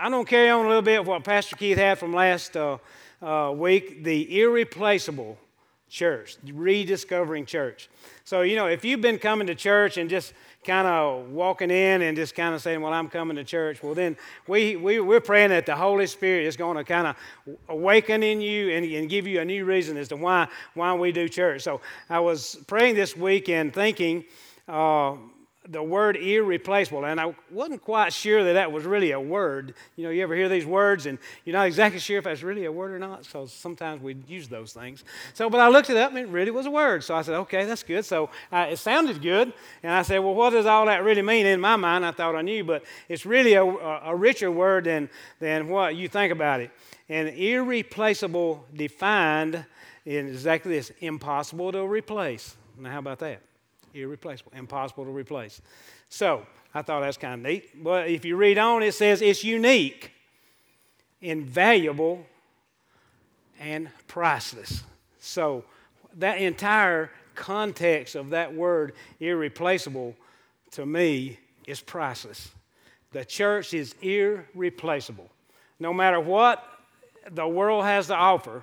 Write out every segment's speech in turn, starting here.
I'm going to carry on a little bit what Pastor Keith had from last uh, uh, week the irreplaceable church, rediscovering church. So, you know, if you've been coming to church and just kind of walking in and just kind of saying, Well, I'm coming to church, well, then we, we, we're praying that the Holy Spirit is going to kind of awaken in you and, and give you a new reason as to why, why we do church. So I was praying this week and thinking, uh, the word irreplaceable. And I wasn't quite sure that that was really a word. You know, you ever hear these words and you're not exactly sure if that's really a word or not. So sometimes we use those things. So, but I looked it up and it really was a word. So I said, okay, that's good. So uh, it sounded good. And I said, well, what does all that really mean? In my mind, I thought I knew, but it's really a, a richer word than, than what you think about it. And irreplaceable defined is exactly this impossible to replace. Now, how about that? Irreplaceable, impossible to replace. So I thought that's kind of neat. But if you read on, it says it's unique, invaluable, and priceless. So that entire context of that word irreplaceable to me is priceless. The church is irreplaceable. No matter what the world has to offer,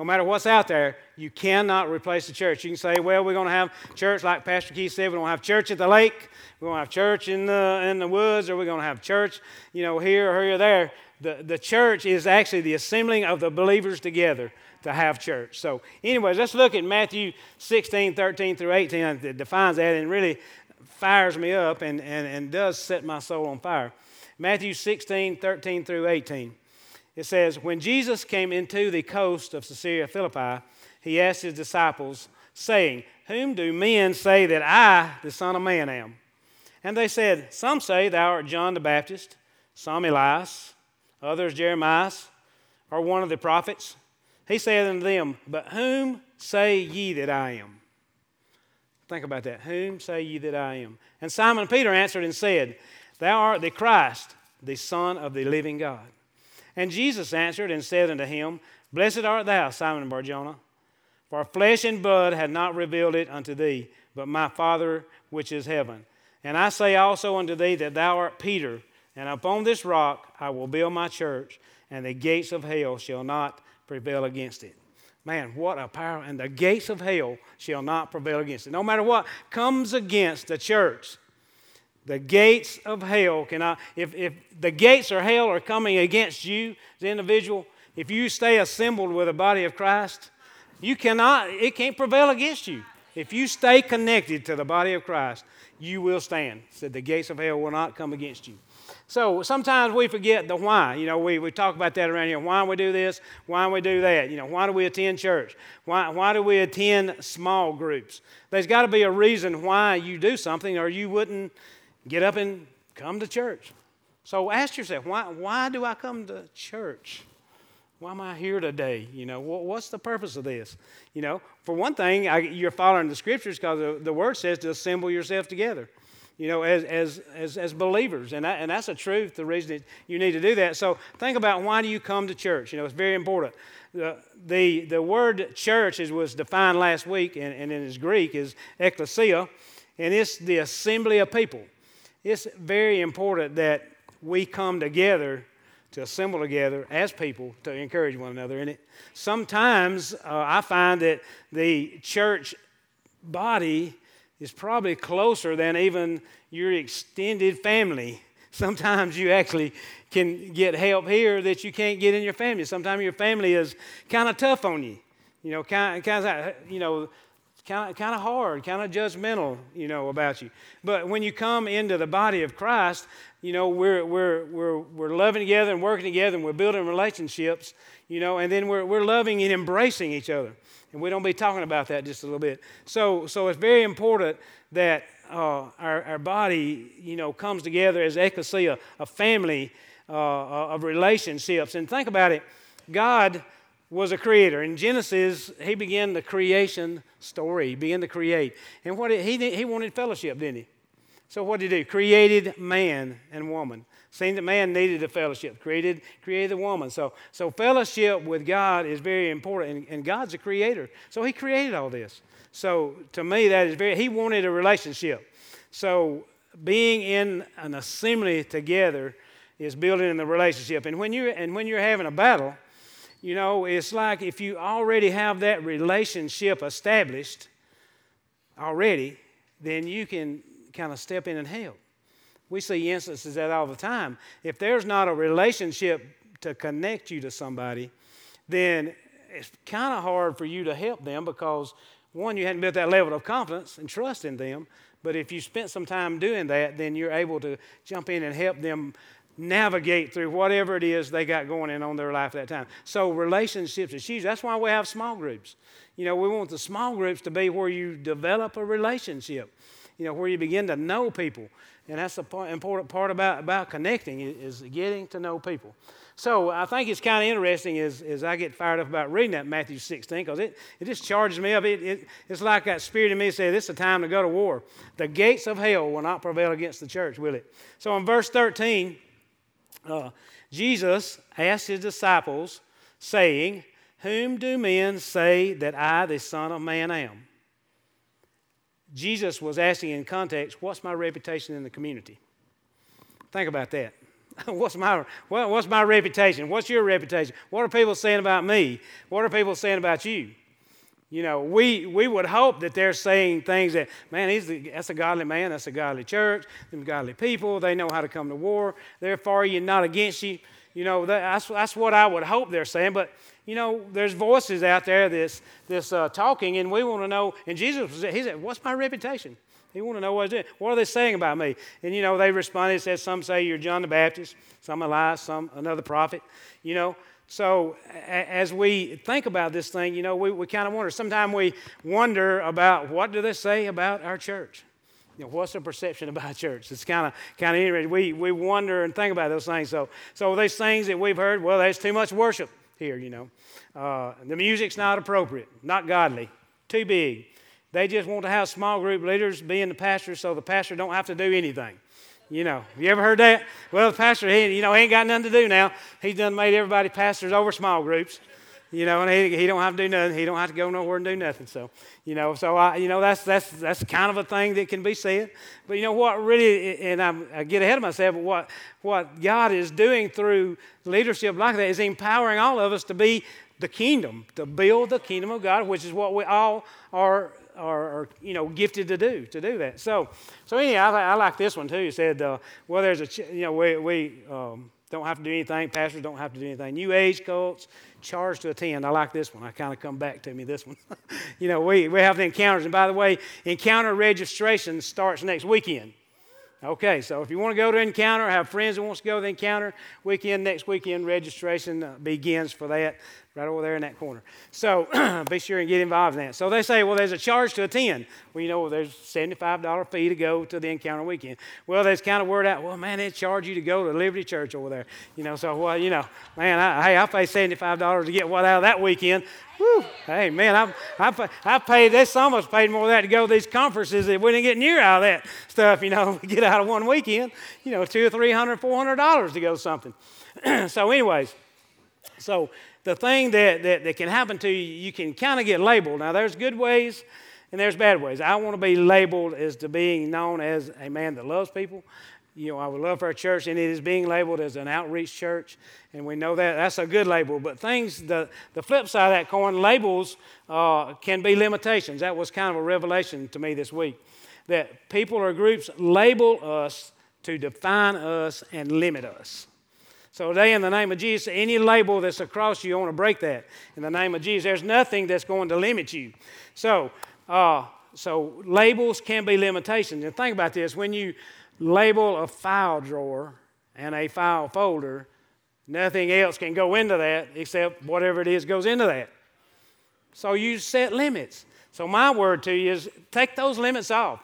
no matter what's out there, you cannot replace the church. You can say, well, we're going to have church, like Pastor Keith said, we're going to have church at the lake, we're going to have church in the, in the woods, or we're going to have church, you know, here or here or there. The, the church is actually the assembling of the believers together to have church. So, anyways, let's look at Matthew 16, 13 through 18. It defines that and really fires me up and, and, and does set my soul on fire. Matthew 16, 13 through 18. It says, When Jesus came into the coast of Caesarea Philippi, he asked his disciples, saying, Whom do men say that I, the Son of Man, am? And they said, Some say thou art John the Baptist, some Elias, others Jeremiah, or one of the prophets. He said unto them, But whom say ye that I am? Think about that. Whom say ye that I am? And Simon Peter answered and said, Thou art the Christ, the Son of the living God. And Jesus answered and said unto him, Blessed art thou, Simon Barjona, for flesh and blood had not revealed it unto thee, but my Father which is heaven. And I say also unto thee that thou art Peter, and upon this rock I will build my church, and the gates of hell shall not prevail against it. Man, what a power. And the gates of hell shall not prevail against it. No matter what comes against the church, the gates of hell cannot, if, if the gates of hell are coming against you, the individual, if you stay assembled with the body of Christ, you cannot, it can't prevail against you. If you stay connected to the body of Christ, you will stand. Said the gates of hell will not come against you. So sometimes we forget the why. You know, we, we talk about that around here. Why we do this? Why we do that? You know, why do we attend church? Why, why do we attend small groups? There's got to be a reason why you do something, or you wouldn't get up and come to church. So ask yourself, why, why do I come to church? Why am I here today? You know, what's the purpose of this? You know, for one thing, I, you're following the scriptures because the, the, word says to assemble yourself together, you know, as, as, as, as believers. And, and that's a truth, the reason that you need to do that. So think about why do you come to church? You know, it's very important. The, the, the word church is, was defined last week, and, and in its Greek is ecclesia, and it's the assembly of people it's very important that we come together to assemble together as people to encourage one another in it. Sometimes uh, I find that the church body is probably closer than even your extended family. Sometimes you actually can get help here that you can't get in your family. Sometimes your family is kind of tough on you. You know, kind, kind of, you know, kind of, kind of hard, kind of judgmental, you know, about you. But when you come into the body of Christ, you know, we're, we're, we're, we're loving together and working together and we're building relationships, you know, and then we're, we're loving and embracing each other. And going to be talking about that just a little bit. So, so it's very important that uh, our, our body, you know, comes together as ecclesia, a family uh, of relationships. And think about it God was a creator. In Genesis, he began the creation story. He began to create. And what did, he, he wanted fellowship, didn't he? So what did he do? Created man and woman. Seeing that man needed a fellowship. Created, created a woman. So, so fellowship with God is very important. And, and God's a creator. So he created all this. So to me, that is very, he wanted a relationship. So being in an assembly together is building in the relationship. And when you're, and when you're having a battle, you know, it's like if you already have that relationship established already, then you can kind of step in and help. We see instances of that all the time. If there's not a relationship to connect you to somebody, then it's kind of hard for you to help them because, one, you hadn't built that level of confidence and trust in them. But if you spent some time doing that, then you're able to jump in and help them navigate through whatever it is they got going in on their life at that time. So relationships is huge. That's why we have small groups. You know, we want the small groups to be where you develop a relationship, you know, where you begin to know people. And that's the important part about, about connecting is getting to know people. So I think it's kind of interesting as, as I get fired up about reading that Matthew 16 because it, it just charges me up. It, it, it's like that spirit in me says, this is a time to go to war. The gates of hell will not prevail against the church, will it? So in verse 13, uh, Jesus asked his disciples, saying, Whom do men say that I, the Son of Man, am? Jesus was asking in context, What's my reputation in the community? Think about that. what's, my, what's my reputation? What's your reputation? What are people saying about me? What are people saying about you? You know, we, we would hope that they're saying things that, man, he's the, that's a godly man, that's a godly church, them godly people, they know how to come to war, they're for you, not against you. You know, that's, that's what I would hope they're saying. But, you know, there's voices out there that's, that's uh, talking, and we want to know. And Jesus, was he said, What's my reputation? He want to know what is it. What are they saying about me? And you know, they responded, said some say you're John the Baptist, some Elias, some another prophet. You know, so as we think about this thing, you know, we, we kind of wonder. Sometimes we wonder about what do they say about our church. You know, what's the perception about church? It's kind of kind of interesting. We we wonder and think about those things. So so these things that we've heard, well, there's too much worship here. You know, uh, the music's not appropriate, not godly, too big. They just want to have small group leaders being the pastor so the pastor don't have to do anything. You know, you ever heard that? Well, the pastor, he, you know, he ain't got nothing to do now. He's done made everybody pastors over small groups. You know, and he, he don't have to do nothing. He don't have to go nowhere and do nothing. So, you know, so I, you know, that's that's that's kind of a thing that can be said. But you know what, really, and I'm, I get ahead of myself. But what what God is doing through leadership like that is empowering all of us to be the kingdom, to build the kingdom of God, which is what we all are are, are, you know gifted to do to do that. So so anyhow, I, I like this one too. He said, uh, well, there's a you know we we um, don't have to do anything. Pastors don't have to do anything. New age cults charged to attend. I like this one. I kind of come back to me this one. you know we we have the encounters, and by the way, encounter registration starts next weekend. Okay, so if you want to go to Encounter, have friends that wants to go to the Encounter weekend, next weekend registration uh, begins for that right over there in that corner. So be sure and get involved in that. So they say, well, there's a charge to attend. Well, you know, there's $75 fee to go to the Encounter weekend. Well, there's kind of word out, well, man, they charge you to go to Liberty Church over there. You know, so, well, you know, man, I, hey, I pay $75 to get what out of that weekend. Whew, hey, man, I, I, I paid, this almost paid more of that to go to these conferences that we didn't get near out of that stuff, you know, we get out of one weekend, you know, two or three hundred, four hundred dollars to go to something. so, anyways, so the thing that, that, that can happen to you, you can kind of get labeled. Now, there's good ways and there's bad ways. I want to be labeled as to being known as a man that loves people. You know, I would love for our church, and it is being labeled as an outreach church, and we know that that's a good label. But things, the, the flip side of that coin, labels uh, can be limitations. That was kind of a revelation to me this week. That people or groups label us to define us and limit us. So today, in the name of Jesus, any label that's across you, I want to break that. In the name of Jesus, there's nothing that's going to limit you. So, uh, so labels can be limitations. And think about this: when you label a file drawer and a file folder, nothing else can go into that except whatever it is goes into that. So you set limits. So my word to you is take those limits off.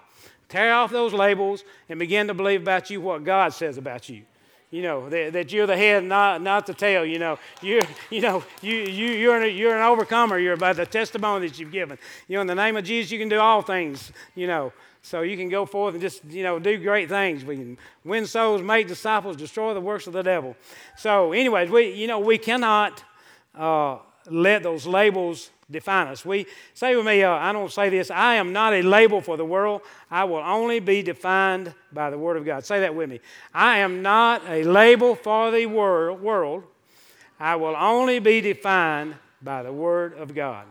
Tear off those labels and begin to believe about you what God says about you you know that, you're the head not, not the tail you know. You you know you, you you're, an, you're an overcomer you're by the testimony that you've given. You know in the name of jesus you can do all things you know. So you can go forth and just you know do great things. We can win souls make disciples destroy the works of the devil. So anyways we you know we cannot uh, let those labels define us. We say with me, uh, I don't say this, I am not a label for the world. I will only be defined by the Word of God. Say that with me. I am not a label for the world. world. I will only be defined by the Word of God.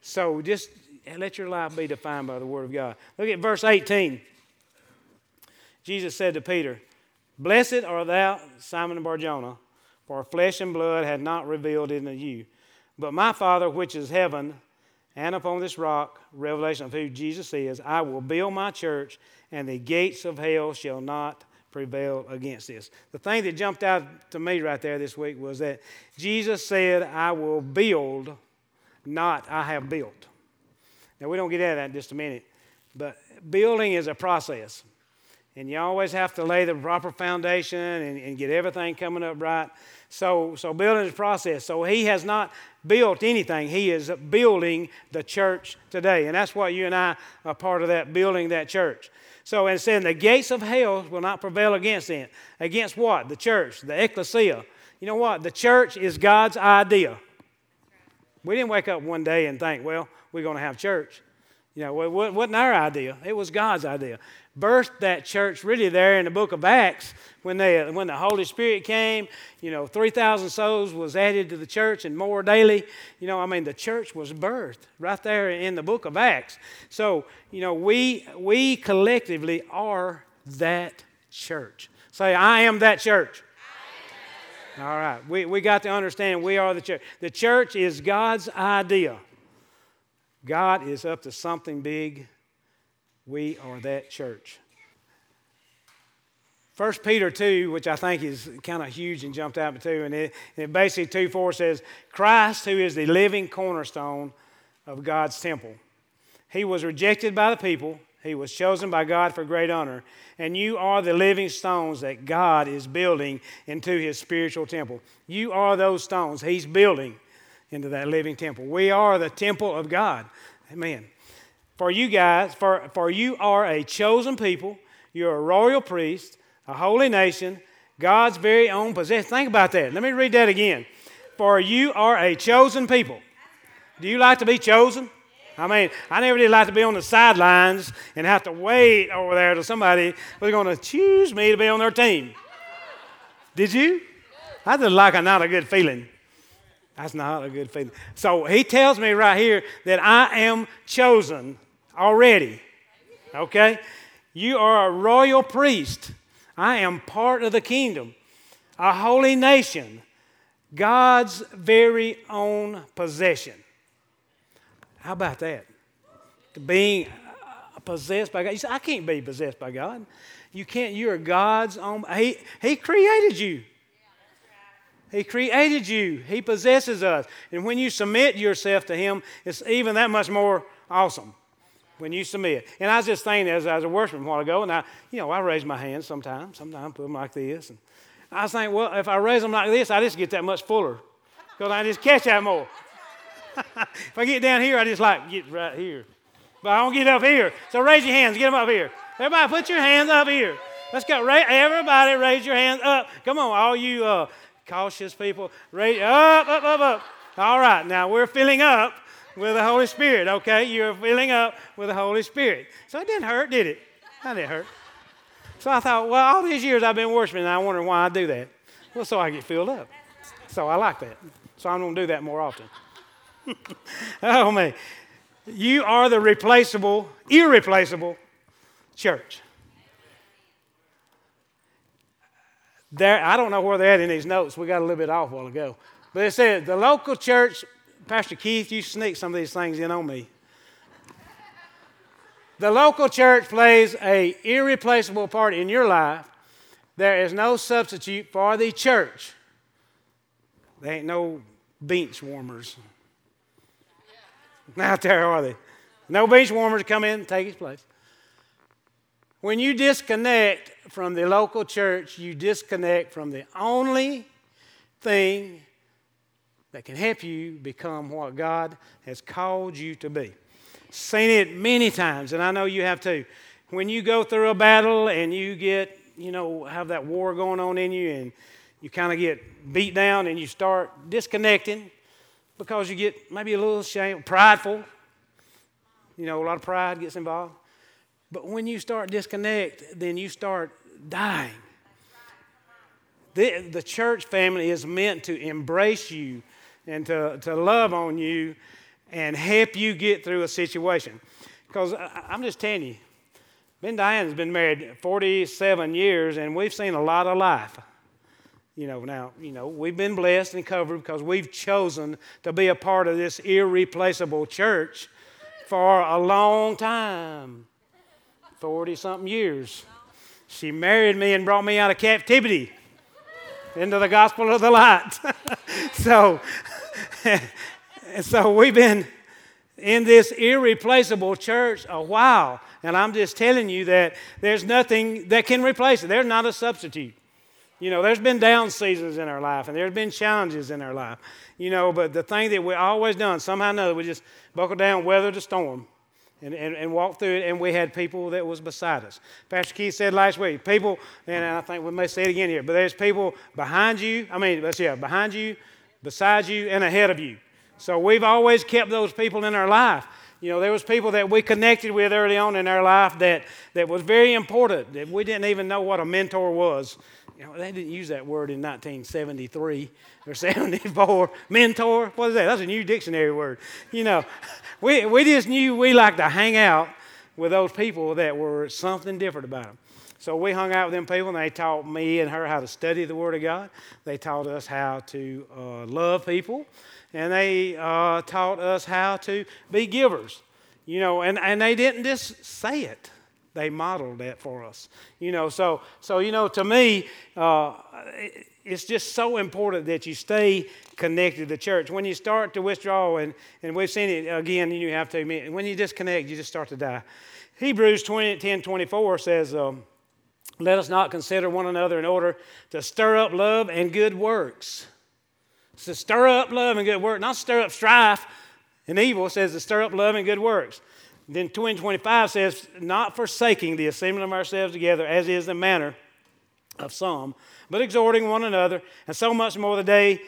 So just let your life be defined by the Word of God. Look at verse 18. Jesus said to Peter, Blessed art thou, Simon Barjona, for flesh and blood had not revealed it unto you but my Father, which is heaven, and upon this rock, revelation of who Jesus is, I will build my church, and the gates of hell shall not prevail against this. The thing that jumped out to me right there this week was that Jesus said, I will build, not I have built. Now, we don't get at that in just a minute, but building is a process. And you always have to lay the proper foundation and, and get everything coming up right. So, so building is a process. So he has not built anything. He is building the church today. And that's what you and I are part of that, building that church. So, and saying the gates of hell will not prevail against it. Against what? The church, the ecclesia. You know what? The church is God's idea. We didn't wake up one day and think, well, we're going to have church. You know, it wasn't our idea, it was God's idea birthed that church really there in the book of Acts when, they, when the Holy Spirit came. You know, 3,000 souls was added to the church and more daily. You know, I mean, the church was birthed right there in the book of Acts. So, you know, we, we collectively are that church. Say, I am that church. All right, we, we got to understand we are the church. The church is God's idea. God is up to something big we are that church. 1 Peter 2, which I think is kind of huge and jumped out too, and it, it basically 2 4 says, Christ, who is the living cornerstone of God's temple. He was rejected by the people, he was chosen by God for great honor, and you are the living stones that God is building into his spiritual temple. You are those stones he's building into that living temple. We are the temple of God. Amen for you guys, for, for you are a chosen people, you're a royal priest, a holy nation, God's very own possession. Think about that. Let me read that again. For you are a chosen people. Do you like to be chosen? I mean, I never did like to be on the sidelines and have to wait over there till somebody was going to choose me to be on their team. Did you? I just like a not a good feeling. That's not a good feeling. So he tells me right here that I am chosen already. Okay? You are a royal priest. I am part of the kingdom, a holy nation, God's very own possession. How about that? Being uh, possessed by God. You say, I can't be possessed by God. You can't, you're God's own. He, he created you. He created you. He possesses us. And when you submit yourself to Him, it's even that much more awesome when you submit. And I was just thinking as a worshiper a while ago, and I, you know, I raise my hands sometimes, sometimes put them like this. And I was thinking, well, if I raise them like this, I just get that much fuller because I just catch that more. if I get down here, I just like get right here. But I don't get up here. So raise your hands, get them up here. Everybody, put your hands up here. Let's go. Everybody, raise your hands up. Come on, all you uh, cautious people, raise up, up, up, up. All right, now we're filling up with the Holy Spirit, okay? You're filling up with the Holy Spirit. So it didn't hurt, did it? That didn't hurt. So I thought, well, all these years I've been worshiping, and I wonder why I do that. Well, so I get filled up. So I like that. So I'm going to do that more often. oh, man. You are the replaceable, irreplaceable church. There, I don't know where they're at in these notes. We got a little bit off a while ago. But it said the local church Pastor Keith, you sneak some of these things in on me. The local church plays a irreplaceable part in your life. There is no substitute for the church. There ain't no bench warmers out there, are they? No bench warmers come in and take his place. When you disconnect from the local church, you disconnect from the only thing that can help you become what God has called you to be. Seen it many times, and I know you have too. When you go through a battle and you get, you know, have that war going on in you and you kind of get beat down and you start disconnecting because you get maybe a little ashamed, prideful. You know, a lot of pride gets involved. But when you start disconnect, then you start dying. The, the church family is meant to embrace you and to, to love on you and help you get through a situation. Because I'm just telling you, Ben and Diane has been married 47 years, and we've seen a lot of life. You know, now, you know, we've been blessed and covered because we've chosen to be a part of this irreplaceable church for a long time 40 something years. She married me and brought me out of captivity into the gospel of the light. so, so we've been in this irreplaceable church a while. And I'm just telling you that there's nothing that can replace it. There's not a substitute. You know, there's been down seasons in our life and there's been challenges in our life. You know, but the thing that we always done, somehow or another, we just buckle down, weather the storm, and, and, and walk through it. And we had people that was beside us. Pastor Keith said last week, people, and I think we may say it again here, but there's people behind you. I mean, let's yeah, behind you, beside you, and ahead of you. So we've always kept those people in our life. You know, there was people that we connected with early on in our life that, that was very important, that we didn't even know what a mentor was. You know, they didn't use that word in 1973 or 74. Mentor, what is that? That's a new dictionary word. You know, we, we just knew we liked to hang out with those people that were something different about them. So we hung out with them people, and they taught me and her how to study the Word of God. They taught us how to uh, love people and they uh, taught us how to be givers. You know, and, and they didn't just say it. They modeled that for us. You know, so so you know, to me, uh, it's just so important that you stay connected to the church. When you start to withdraw, and, and we've seen it again, you have to, admit, when you disconnect, you just start to die. Hebrews 20, 10 24 says, um, Let us not consider one another in order to stir up love and good works to stir up love and good works, not stir up strife and evil. It says to stir up love and good works. Then 2025 says, not forsaking the assembling of ourselves together, as is the manner of some, but exhorting one another, and so much more the day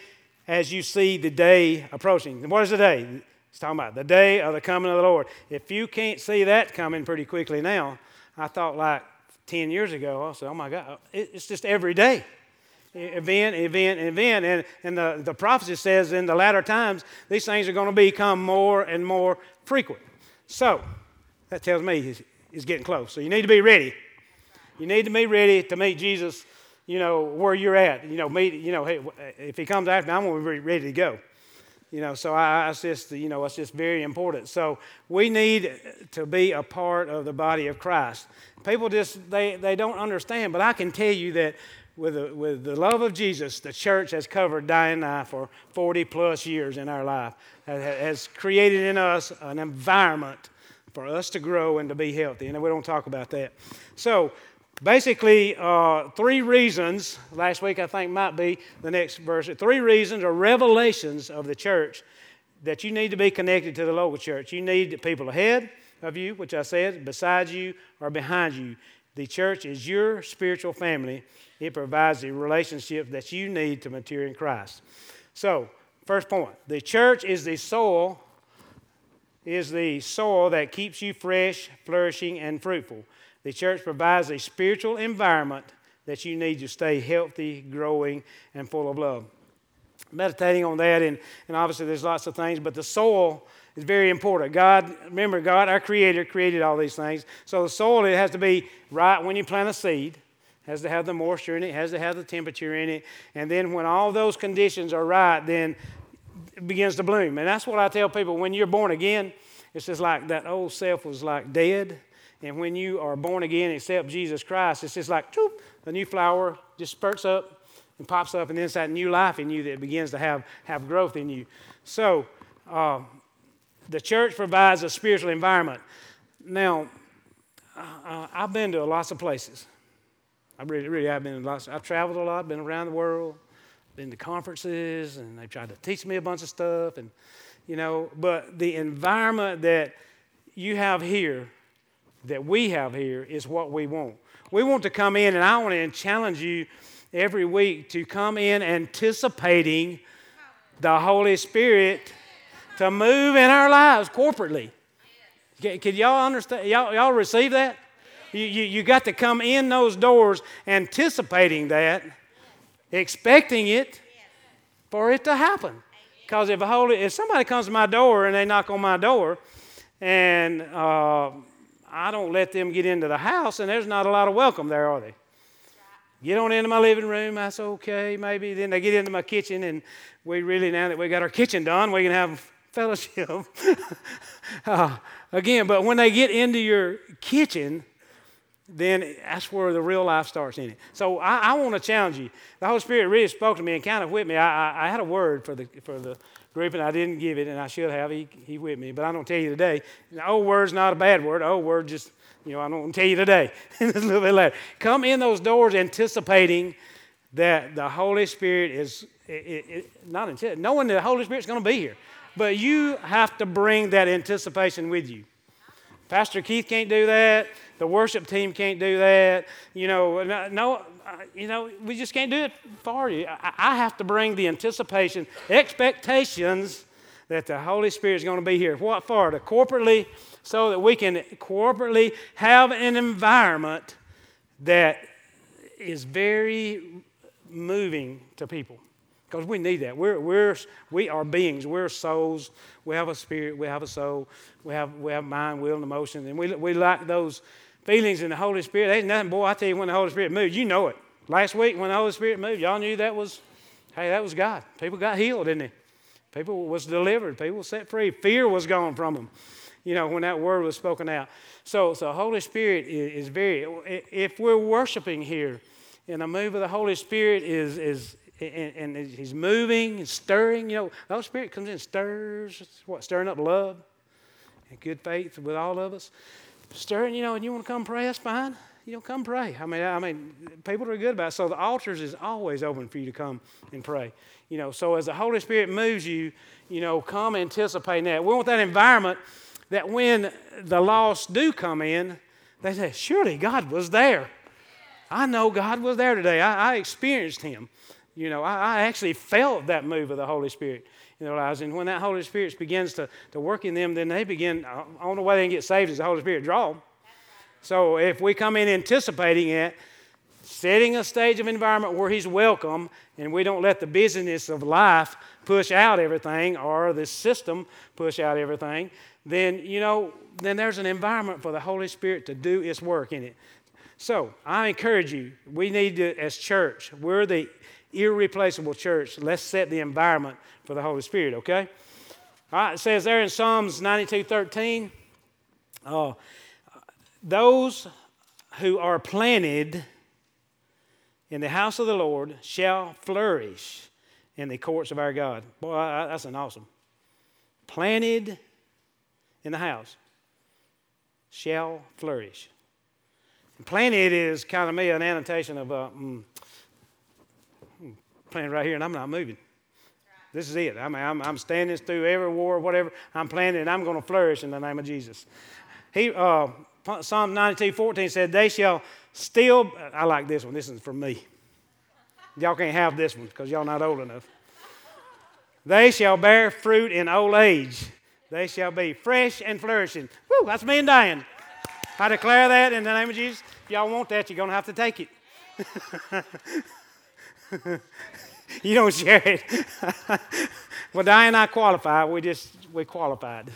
as you see the day approaching. And what is the day? It's talking about the day of the coming of the Lord. If you can't see that coming pretty quickly now, I thought like 10 years ago, I said, oh my God, it's just every day event, event, event. And, and the, the prophecy says in the latter times, these things are going to become more and more frequent. So, that tells me he's, getting close. So, you need to be ready. You need to be ready to meet Jesus, you know, where you're at. You know, meet, you know, hey, if he comes after me, I'm going to be ready to go. You know, so I, I just, you know, it's just very important. So we need to be a part of the body of Christ. People just, they, they don't understand, but I can tell you that with the, with the love of Jesus, the church has covered Diane and I for 40 plus years in our life, has created in us an environment for us to grow and to be healthy. And we don't talk about that. So, basically, uh, three reasons, last week I think might be the next verse, three reasons or revelations of the church that you need to be connected to the local church. You need people ahead of you, which I said, beside you or behind you. The church is your spiritual family it provides the relationship that you need to mature in Christ. So, first point the church is the soil, is the soil that keeps you fresh, flourishing, and fruitful. The church provides a spiritual environment that you need to stay healthy, growing, and full of love. Meditating on that, and, and obviously there's lots of things, but the soil is very important. God, remember, God, our Creator, created all these things. So the soil, it has to be right when you plant a seed has to have the moisture in it, has to have the temperature in it. And then when all those conditions are right, then it begins to bloom. And that's what I tell people when you're born again, it's just like that old self was like dead. And when you are born again, accept Jesus Christ, it's just like choop, the new flower just spurts up and pops up, and then it's that new life in you that begins to have, have growth in you. So, uh, the church provides a spiritual environment. Now, uh, I've been to lots of places. I really, really have been. to Lots, I've traveled a lot, been around the world, been to conferences, and they've tried to teach me a bunch of stuff, and you know. But the environment that you have here, that we have here, is what we want. We want to come in, and I want to challenge you every week to come in anticipating the Holy Spirit to move in our lives corporately. Can, can y'all understand? Y'all, y'all receive that? You, you, you got to come in those doors anticipating that, expecting it for it to happen. Because if, a Holy, if somebody comes to my door and they knock on my door, and uh, I don't let them get into the house, and there's not a lot of welcome there, are they? Get on into my living room, that's okay, maybe. Then they get into my kitchen, and we really, now that we got our kitchen done, we can have fellowship. uh, again, but when they get into your kitchen, then that's where the real life starts in it. So I, I want to challenge you. The Holy Spirit really spoke to me and kind of whipped me. I, I, I, had a word for the, for the and I didn't give it, and I should have. He, he whipped me, but I don't tell you today. The old word's not a bad word. The old word just, you know, I don't tell you today. a little bit later. Come in those doors anticipating that the Holy Spirit is, it, it, not anticipating, knowing the Holy Spirit's going to be here. But you have to bring that anticipation with you. Pastor Keith can't do that. The worship team can't do that. You know, no, uh, you know, we just can't do it for you. I have to bring the anticipation, expectations that the Holy Spirit is going to be here. What for? To corporately, so that we can corporately have an environment that is very moving to people because we need that. We're, we're, we are beings. We're souls. We have a spirit. We have a soul. We have, we have mind, will, and emotion. And we, we like those feelings in the Holy Spirit. There's nothing, boy, I tell you, when the Holy Spirit moves, you know it. Last week when the Holy Spirit moved, y'all knew that was, hey, that was God. People got healed, didn't they? People was delivered. People set free. Fear was gone from them, you know, when that word was spoken out. So, so Holy Spirit is, is very, if we're worshiping here, and the move of the Holy Spirit is, is, and, and he's moving and stirring. You know, the Holy Spirit comes in and stirs, what, stirring up love and good faith with all of us. Stirring, you know, and you want to come pray, that's fine. You know, come pray. I mean, I mean, people are good about it. So the altars is always open for you to come and pray. You know, so as the Holy Spirit moves you, you know, come anticipating that. We want that environment that when the lost do come in, they say, surely God was there. I know God was there today. I, I experienced Him. You know, I, I, actually felt that move of the Holy Spirit in their lives. And when that Holy Spirit begins to, to work in them, then they begin, uh, the way they can get saved is the Holy Spirit draw them. So if we come in anticipating it, setting a stage of environment where He's welcome, and we don't let the busyness of life push out everything or the system push out everything, then, you know, then there's an environment for the Holy Spirit to do its work in it. So I encourage you, we need to, as church, we're the irreplaceable church. Let's set the environment for the Holy Spirit, okay? All right, it says there in Psalms 92 13, uh, those who are planted in the house of the Lord shall flourish in the courts of our God. Boy, that's an awesome. Planted in the house shall flourish. Planted is kind of me an annotation of uh, mm, planted right here and I'm not moving. This is it. I mean, I'm, I'm standing through every war, whatever. I'm planted and I'm going to flourish in the name of Jesus. He, uh, Psalm 92 14 said, They shall still, I like this one. This is for me. Y'all can't have this one because y'all not old enough. They shall bear fruit in old age. They shall be fresh and flourishing. Woo, that's me and Diane. I declare that in the name of Jesus. If y'all want that, you're going to have to take it. you don't share it. well, Diane and I qualified. We just, we qualified.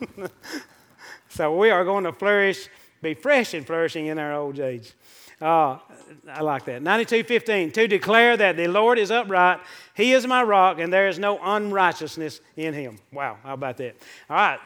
so we are going to flourish, be fresh and flourishing in our old age. Uh, I like that. 92:15 to declare that the Lord is upright, He is my rock, and there is no unrighteousness in Him. Wow, how about that? All right,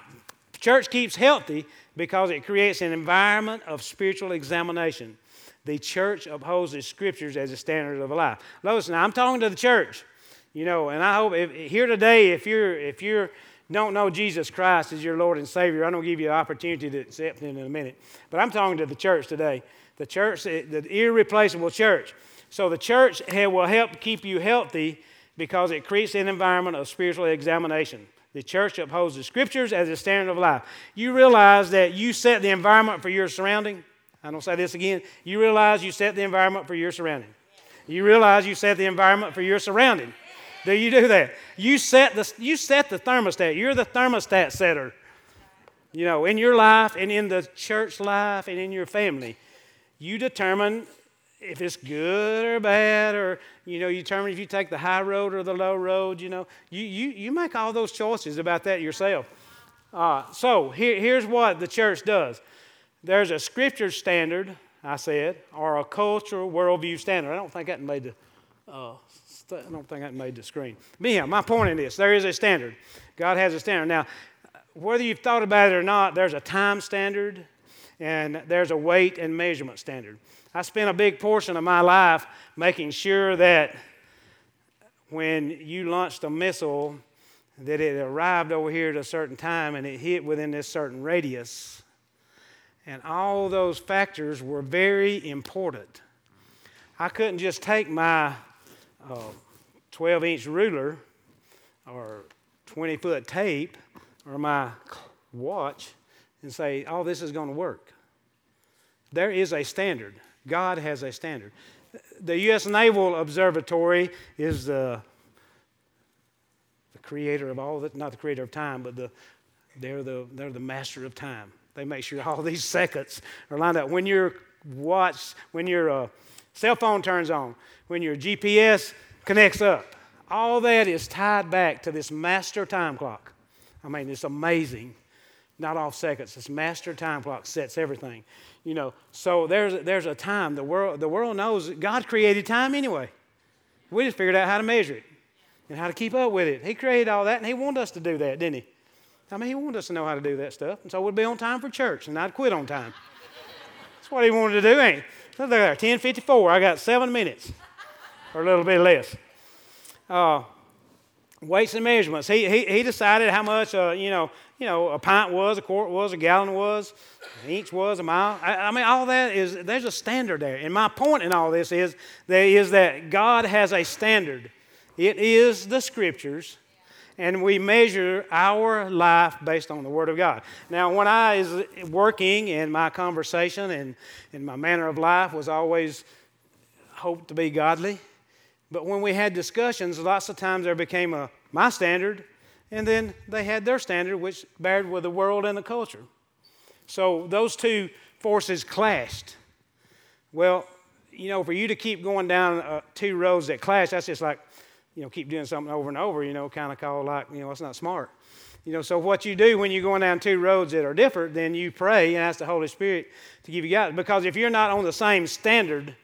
church keeps healthy because it creates an environment of spiritual examination. The church upholds the scriptures as a standard of life. Listen, I'm talking to the church, you know, and I hope if, here today, if you're if you're don't know Jesus Christ as your Lord and Savior, I'm going to give you an opportunity to accept Him in a minute. But I'm talking to the church today, the church, the irreplaceable church. So the church will help keep you healthy because it creates an environment of spiritual examination. The church upholds the scriptures as a standard of life. You realize that you set the environment for your surrounding. I don't say this again. You realize you set the environment for your surrounding. You realize you set the environment for your surrounding. Do you do that? You set the, you set the thermostat. You're the thermostat setter. You know, in your life and in the church life and in your family. You determine if it's good or bad, or you know, you determine if you take the high road or the low road. You know, you you, you make all those choices about that yourself. Uh, so here, here's what the church does. There's a scripture standard, I said, or a cultural worldview standard. I don't think that made the uh, I don't think that made the screen. But yeah, my point in this, there is a standard. God has a standard. Now, whether you've thought about it or not, there's a time standard and there's a weight and measurement standard. I spent a big portion of my life making sure that when you launched a missile, that it arrived over here at a certain time and it hit within this certain radius. And all those factors were very important. I couldn't just take my 12 uh, inch ruler or 20 foot tape or my watch and say, oh, this is going to work. There is a standard. God has a standard. The U.S. Naval Observatory is the, the creator of all that, not the creator of time, but the, they're, the, they're the master of time. They make sure all these seconds are lined up. When your watch, when your uh, cell phone turns on, when your GPS connects up, all that is tied back to this master time clock. I mean, it's amazing. Not off seconds. This master time clock sets everything. You know, so there's, there's a time. The world, the world knows God created time anyway. We just figured out how to measure it and how to keep up with it. He created all that, and He wanted us to do that, didn't He? I mean, He wanted us to know how to do that stuff. And so we'd be on time for church and I'd quit on time. That's what He wanted to do, ain't it? Look there, 1054. I got seven minutes or a little bit less. Uh, weights and measurements. He, he, he decided how much, uh, you know, you know, a pint was, a quart was, a gallon was, an inch was, a mile. I, I, mean, all that is, there's a standard there. And my point in all this is, there is that God has a standard. It is the scriptures, and we measure our life based on the Word of God. Now, when I was working in my conversation and in my manner of life was always hoped to be godly. But when we had discussions, lots of times there became a my standard and then they had their standard, which bared with the world and the culture. So those two forces clashed. Well, you know, for you to keep going down uh, two roads that clash, that's just like, you know, keep doing something over and over, you know, kind of call like, you know, it's not smart. You know, so what you do when you're going down two roads that are different, then you pray and ask the Holy Spirit to give you guidance. Because if you're not on the same standard,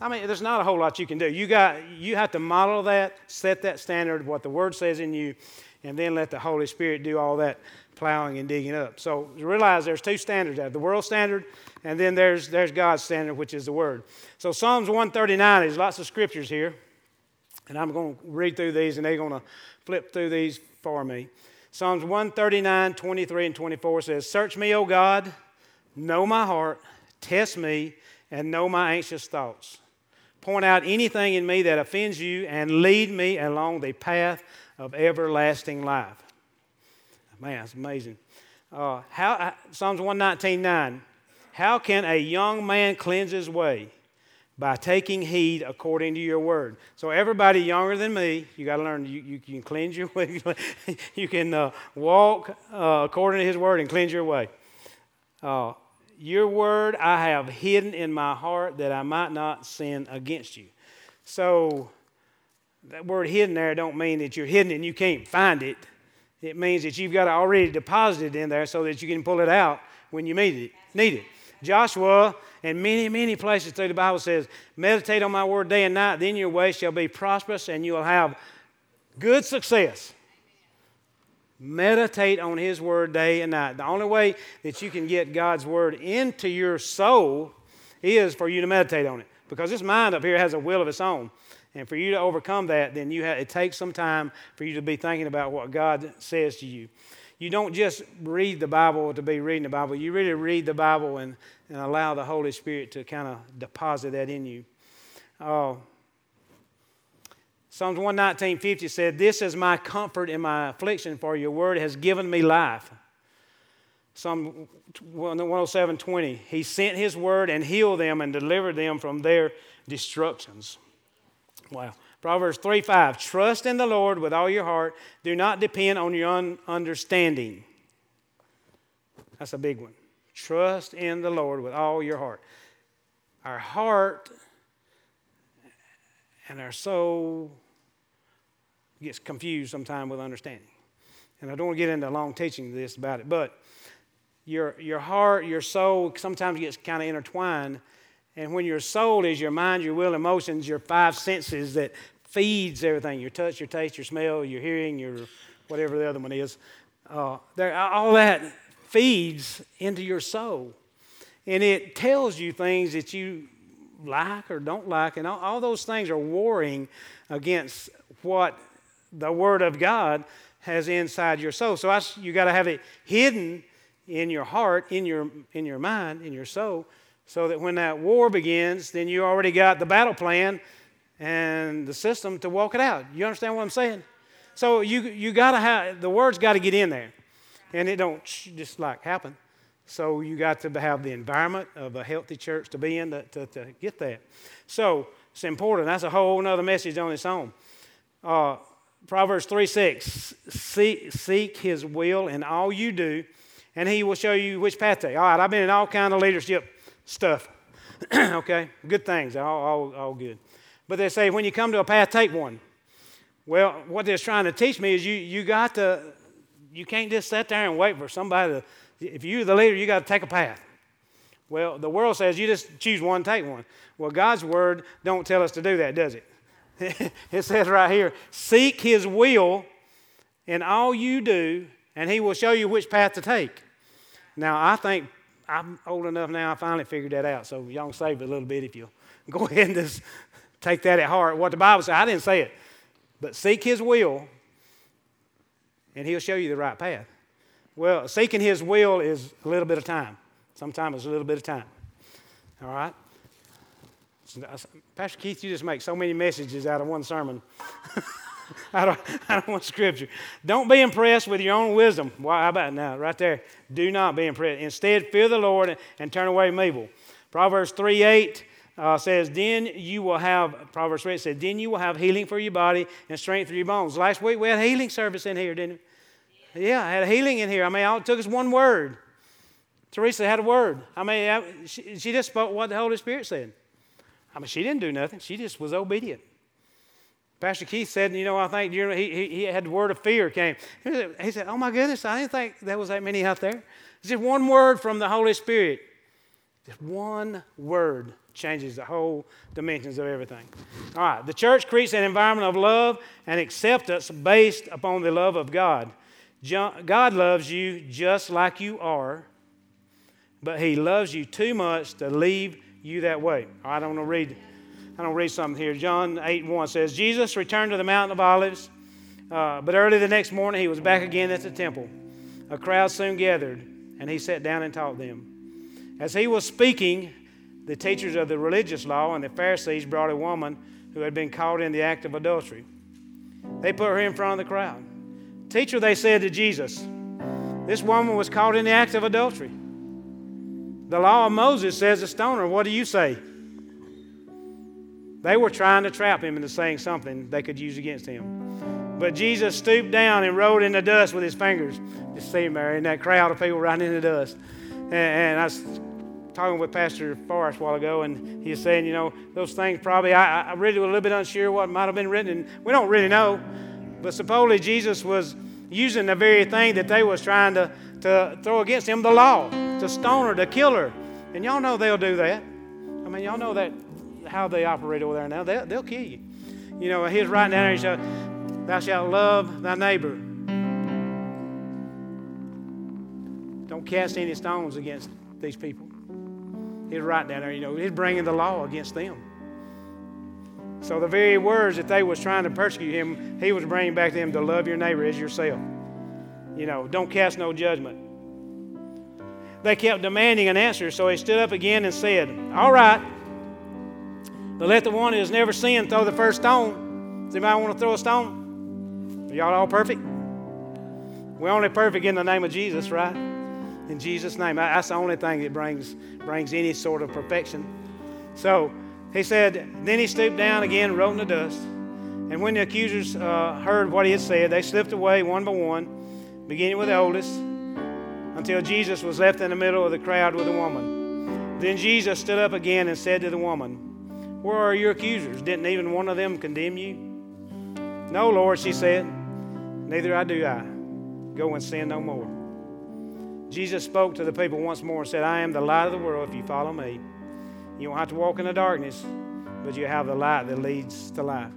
I mean, there's not a whole lot you can do. You got you have to model that, set that standard, what the Word says in you, and then let the Holy Spirit do all that plowing and digging up. So realize there's two standards there: the world standard, and then there's there's God's standard, which is the Word. So Psalms 139. There's lots of scriptures here, and I'm going to read through these, and they're going to flip through these for me. Psalms 139, 23, and 24 says, "Search me, O God, know my heart, test me, and know my anxious thoughts." Point out anything in me that offends you and lead me along the path of everlasting life. Man, that's amazing. Uh, how, uh, Psalms 119.9. How can a young man cleanse his way? By taking heed according to your word. So, everybody younger than me, you got to learn you, you, can cleanse your way. you can uh, walk uh, according to his word and cleanse your way. Uh, your word I have hidden in my heart that I might not sin against you. So, that word hidden there don't mean that you're hidden and you can't find it. It means that you've got it already deposited in there so that you can pull it out when you need it. Need it. Joshua and many, many places through the Bible says, Meditate on my word day and night, then your way shall be prosperous and you will have good success. Meditate on His Word day and night. The only way that you can get God's Word into your soul is for you to meditate on it. Because this mind up here has a will of its own. And for you to overcome that, then you have, it takes some time for you to be thinking about what God says to you. You don't just read the Bible to be reading the Bible. You really read the Bible and, and allow the Holy Spirit to kind of deposit that in you. Uh, Psalms 119.50 said, This is my comfort in my affliction, for your word has given me life. Psalm 107.20, He sent His word and healed them and delivered them from their destructions. Wow. Proverbs 3 5. Trust in the Lord with all your heart. Do not depend on your own understanding. That's a big one. Trust in the Lord with all your heart. Our heart and our soul gets confused sometimes with understanding. And I don't want to get into long teaching this about it, but your, your heart, your soul sometimes gets kind of intertwined. And when your soul is your mind, your will, emotions, your five senses that feeds everything your touch, your taste, your smell, your hearing, your whatever the other one is. Uh, all that feeds into your soul. And it tells you things that you like or don't like. And all, all those things are warring against what the Word of God has inside your soul. So I, you got to have it hidden in your heart, in your, in your mind, in your soul, so that when that war begins, then you already got the battle plan and the system to walk it out. You understand what I'm saying? So you you got to have the words got to get in there, and it don't just like happen. So you got to have the environment of a healthy church to be in to, to, to get that. So it's important. That's a whole other message on its own. Uh, Proverbs 3 6 seek, seek his will in all you do, and he will show you which path to take. All right, I've been in all kind of leadership stuff. okay, good things, all, all, all good. But they say when you come to a path, take one. Well, what they're trying to teach me is you, you got to, you can't just sit there and wait for somebody to, if you're the leader, you got to take a path. Well, the world says you just choose one, take one. Well, God's word don't tell us to do that, does it? it says right here, seek his will in all you do, and he will show you which path to take. Now, I think I'm old enough now, I finally figured that out. So y'all save it a little bit if you go ahead and just take that at heart. What the Bible says, I didn't say it, but seek His will, and He'll show you the right path. Well, seeking His will is a little bit of time. Sometimes it's a little bit of time. All right? Pastor Keith, you just make so many messages out of one sermon. I don't, I don't want scripture. Don't be impressed with your own wisdom. Well, how about now? Right there. Do not be impressed. Instead, fear the Lord and, and turn away from evil. Proverbs 3 8 uh, says, Then you will have, Proverbs 3 says, Then you will have healing for your body and strength for your bones. Last week we had a healing service in here, didn't we? Yeah, I had a healing in here. I mean, all it took us one word. Teresa had a word. I mean, I, she, she just spoke what the Holy Spirit said. I mean, she didn't do nothing, she just was obedient. Pastor Keith said, you know, I think he, he, had the word of fear came. He said, oh my goodness, I didn't think there was that many out there. Just one word from the Holy Spirit. Just one word changes the whole dimensions of everything. All right, the church creates an environment of love and acceptance based upon the love of God. God loves you just like you are, but He loves you too much to leave you that way. All right, I'm going to read. I don't read something here. John 8 1 says, Jesus returned to the Mountain of Olives, uh, but early the next morning he was back again at the temple. A crowd soon gathered, and he sat down and taught them. As he was speaking, the teachers of the religious law and the Pharisees brought a woman who had been caught in the act of adultery. They put her in front of the crowd. Teacher, they said to Jesus, this woman was caught in the act of adultery. The law of Moses says to stone her. What do you say? They were trying to trap him into saying something they could use against him. But Jesus stooped down and wrote in the dust with his fingers. Just see Mary in that crowd of people right in the dust. And, and I was talking with Pastor Forrest a while ago, and he was saying, you know, those things probably, I, I really was a little bit unsure what might have been written. And we don't really know. But supposedly Jesus was using the very thing that they was trying to, to throw against him, the law, to stone her, to kill her. And y'all know they'll do that. I mean, y'all know that how they operate over there now. They'll, they'll kill you. You know, he's writing down there, he said, Thou shalt love thy neighbor. Don't cast any stones against these people. He's right down there, you know, he's bringing the law against them. So the very words that they was trying to persecute him, he was bringing back to them to love your neighbor as yourself. You know, don't cast no judgment. They kept demanding an answer, so he stood up again and said, All right, but let the one who has never sinned throw the first stone. Does anybody want to throw a stone? Are y'all all perfect? We're only perfect in the name of Jesus, right? in Jesus' name. That's the only thing that brings, brings any sort of perfection. So he said, then he stooped down again, wrote in the dust. And when the accusers uh, heard what he had said, they slipped away one by one, beginning with the oldest, until Jesus was left in the middle of the crowd with the woman. Then Jesus stood up again and said to the woman, Where are your accusers? Didn't even one of them condemn you? No, Lord, she said. Neither I do I. Go and sin no more. Jesus spoke to the people once more and said, I am the light of the world if you follow me. You don't have to walk in the darkness, but you have the light that leads to life.